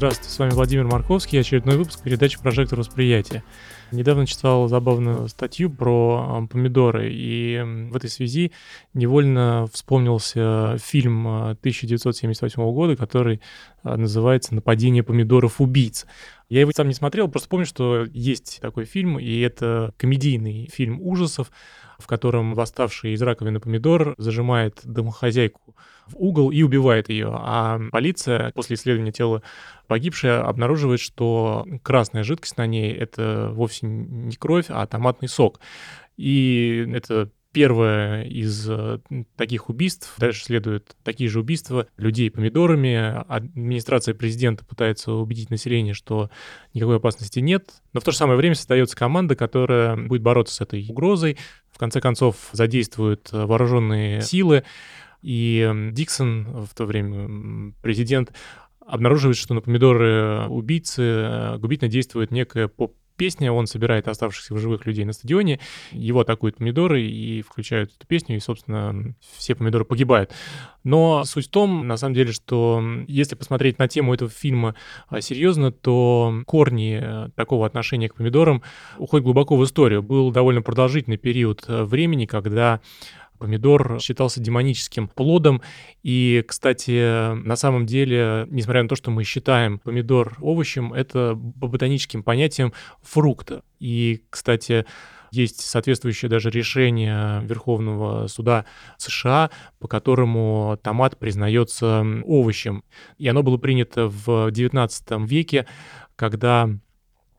Здравствуйте, с вами Владимир Марковский, очередной выпуск передачи «Прожектор восприятия». Недавно читал забавную статью про помидоры, и в этой связи невольно вспомнился фильм 1978 года, который а, называется «Нападение помидоров-убийц». Я его сам не смотрел, просто помню, что есть такой фильм, и это комедийный фильм ужасов, в котором восставший из раковины помидор зажимает домохозяйку в угол и убивает ее. А полиция после исследования тела погибшей обнаруживает, что красная жидкость на ней — это вовсе не кровь, а томатный сок. И это первое из э, таких убийств. Дальше следуют такие же убийства людей помидорами. Администрация президента пытается убедить население, что никакой опасности нет. Но в то же самое время создается команда, которая будет бороться с этой угрозой. В конце концов задействуют вооруженные силы. И Диксон, в то время президент, обнаруживает, что на помидоры убийцы э, губительно действует некая поп песня, он собирает оставшихся в живых людей на стадионе, его атакуют помидоры и включают эту песню, и, собственно, все помидоры погибают. Но суть в том, на самом деле, что если посмотреть на тему этого фильма а, серьезно, то корни э, такого отношения к помидорам уходят глубоко в историю. Был довольно продолжительный период э, времени, когда Помидор считался демоническим плодом. И, кстати, на самом деле, несмотря на то, что мы считаем помидор овощем, это по ботаническим понятиям фрукт. И, кстати, есть соответствующее даже решение Верховного суда США, по которому томат признается овощем. И оно было принято в XIX веке, когда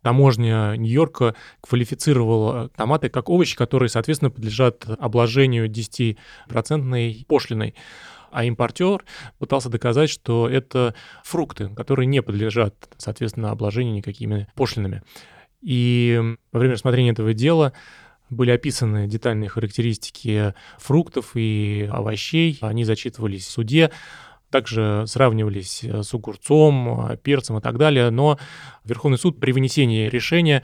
таможня Нью-Йорка квалифицировала томаты как овощи, которые, соответственно, подлежат обложению 10% пошлиной. А импортер пытался доказать, что это фрукты, которые не подлежат, соответственно, обложению никакими пошлинами. И во время рассмотрения этого дела были описаны детальные характеристики фруктов и овощей, они зачитывались в суде, также сравнивались э, с огурцом, э, перцем и так далее, но Верховный суд при вынесении решения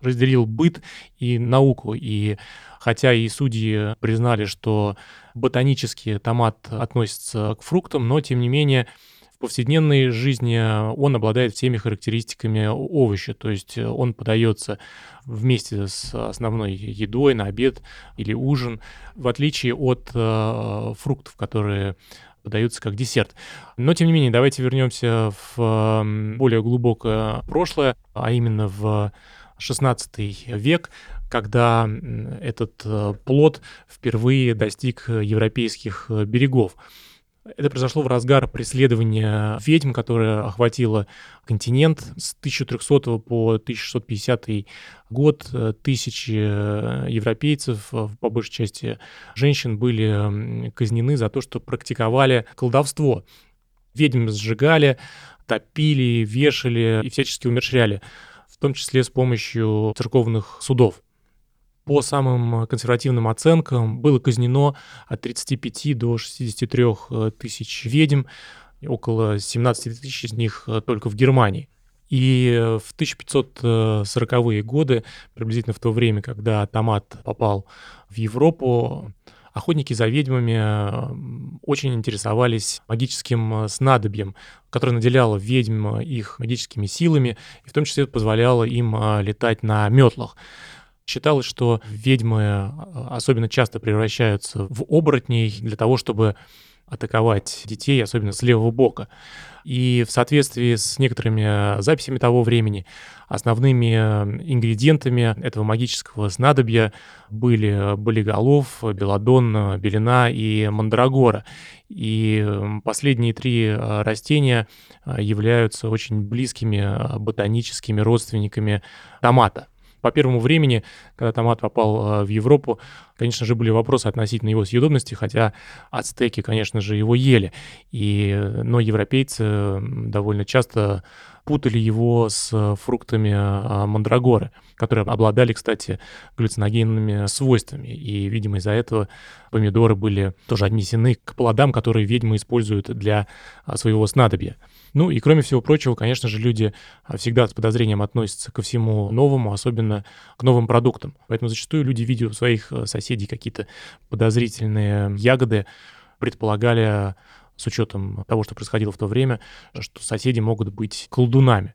разделил быт и науку, и хотя и судьи признали, что ботанически томат относится к фруктам, но тем не менее в повседневной жизни он обладает всеми характеристиками овоща, то есть он подается вместе с основной едой на обед или ужин, в отличие от э, фруктов, которые подаются как десерт. Но, тем не менее, давайте вернемся в более глубокое прошлое, а именно в 16 век, когда этот э, плод впервые достиг европейских берегов. Это произошло в разгар преследования ведьм, которое охватило континент с 1300 по 1650 год. Тысячи европейцев, по большей части женщин, были казнены за то, что практиковали колдовство. Ведьм сжигали, топили, вешали и всячески умерщвляли, в том числе с помощью церковных судов. По самым консервативным оценкам было казнено от 35 до 63 э, тысяч ведьм, около 17 тысяч из них э, только в Германии. И в 1540-е годы, приблизительно в то время, когда томат попал в Европу, охотники за ведьмами э, очень интересовались магическим снадобьем, которое наделяло ведьм их магическими силами, и в том числе позволяло им летать на метлах. Считалось, что ведьмы а, особенно часто превращаются в оборотней для того, чтобы атаковать детей, особенно с левого бока. И в соответствии с некоторыми записями того времени, основными ингредиентами этого магического снадобья были болиголов, белодон, белина и мандрагора. И последние три растения являются очень близкими ботаническими родственниками томата. По первому времени, когда томат попал э, в Европу, конечно же, были вопросы относительно его съедобности, хотя ацтеки, конечно же, его ели. И, но европейцы довольно часто путали его с фруктами а, мандрагоры, которые обладали, кстати, глюциногенными свойствами. И, видимо, из-за этого помидоры были тоже отнесены к плодам, которые ведьмы используют для а, своего снадобья. Ну и кроме всего прочего, конечно же, люди а, всегда с подозрением относятся ко всему новому, особенно к новым продуктам. Поэтому зачастую люди, видя у своих соседей какие-то подозрительные ягоды, предполагали с учетом того, что происходило в то время, что соседи могут быть колдунами.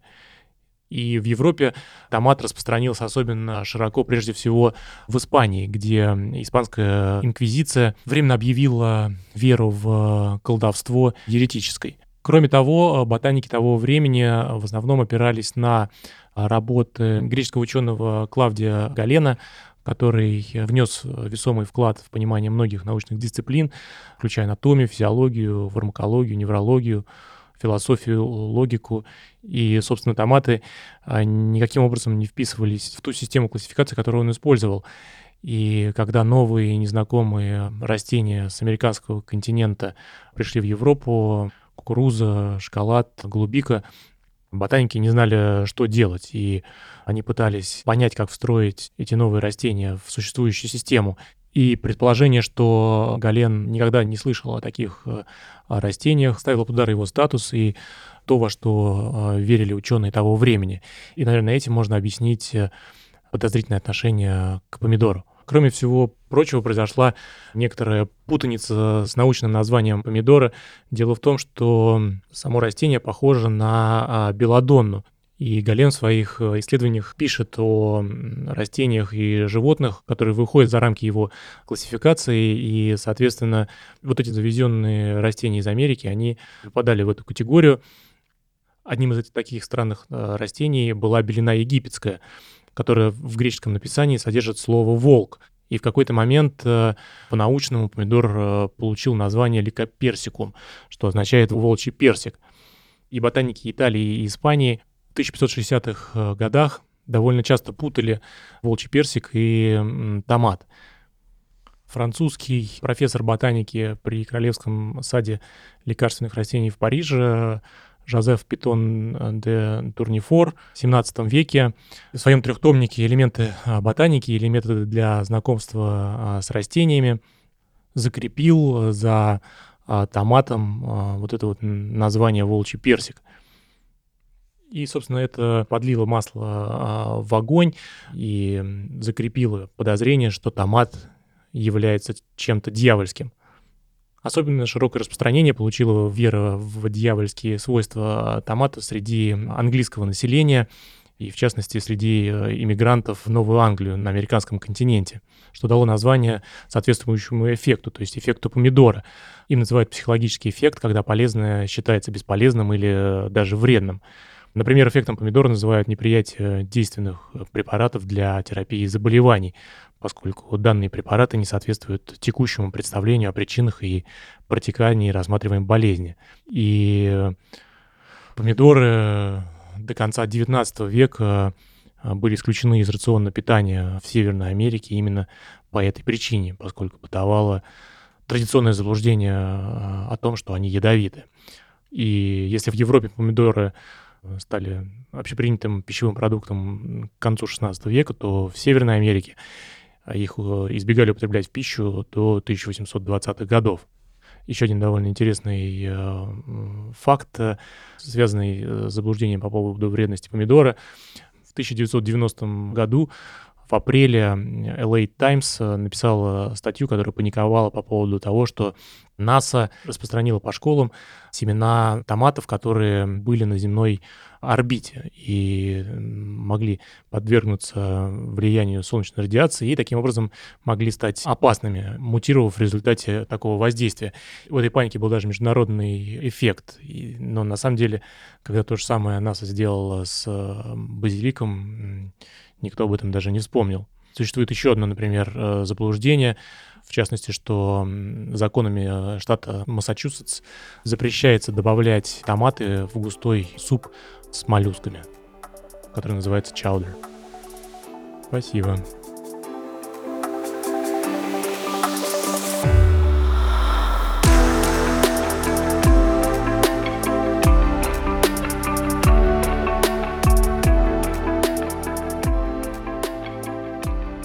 И в Европе томат распространился особенно широко, прежде всего, в Испании, где испанская инквизиция временно объявила веру в колдовство еретической. Кроме того, ботаники того времени в основном опирались на работы греческого ученого Клавдия Галена, который внес весомый вклад в понимание многих научных дисциплин, включая анатомию, физиологию, фармакологию, неврологию, философию, логику. И, собственно, томаты а, никаким образом не вписывались в ту систему классификации, которую он использовал. И когда новые незнакомые растения с американского континента пришли в Европу, кукуруза, шоколад, голубика, Ботаники не знали, что делать, и они пытались понять, как встроить эти новые растения в существующую систему. И предположение, что Гален никогда не слышал о таких э, растениях, ставило под удар его статус и то, во что э, верили ученые того времени. И, наверное, этим можно объяснить э, подозрительное отношение к помидору. Кроме всего прочего, произошла некоторая путаница с научным названием помидора. Дело в том, что само растение похоже на а, белодонну. И Гален в своих э, исследованиях пишет о растениях и животных, которые выходят за рамки его классификации, и, соответственно, вот эти завезенные растения из Америки, они попадали в эту категорию. Одним из этих таких странных э, растений была белина египетская — которое в греческом написании содержит слово «волк». И в какой-то момент э, по-научному помидор э, получил название ликоперсикум, что означает «волчий персик». И ботаники Италии и Испании в 1560-х э, годах довольно часто путали волчий персик и томат. Французский профессор ботаники при Королевском саде лекарственных растений в Париже Жозеф Питон э, де Турнифор в 17 веке в своем трехтомнике «Элементы а, ботаники» или «Методы для знакомства а, с растениями» закрепил за томатом вот это вот название «волчий персик». И, собственно, это подлило масло в огонь и закрепило подозрение, что томат является чем-то дьявольским. Особенно широкое распространение получила вера в дьявольские свойства томата среди английского населения и, в частности, среди э, иммигрантов в Новую Англию на американском континенте, что дало название соответствующему эффекту, то есть эффекту помидора. Им называют психологический эффект, когда полезное считается бесполезным или э, даже вредным. Например, эффектом помидора называют неприятие действенных препаратов для терапии заболеваний, поскольку данные препараты не соответствуют текущему представлению о причинах и протекании рассматриваемой болезни. И помидоры до конца XIX века были исключены из рациона питания в Северной Америке именно по этой причине, поскольку бытовало традиционное заблуждение о том, что они ядовиты. И если в Европе помидоры стали общепринятым пищевым продуктом к концу XVI века, то в Северной Америке а их э, избегали употреблять в пищу до 1820-х годов. Еще один довольно интересный э, факт, э, связанный с заблуждением по поводу вредности помидора. В 1990 году в апреле LA Times написала статью, которая паниковала по поводу того, что НАСА распространила по школам семена томатов, которые были на земной орбите и могли подвергнуться влиянию солнечной радиации и таким образом могли стать опасными, мутировав в результате такого воздействия. В этой панике был даже международный эффект. Но на самом деле, когда то же самое НАСА сделало с базиликом, никто об этом даже не вспомнил. Существует еще одно, например, э, заблуждение, в частности, что законами э, штата Массачусетс запрещается добавлять томаты в густой суп с моллюсками, который называется чаудер. Спасибо.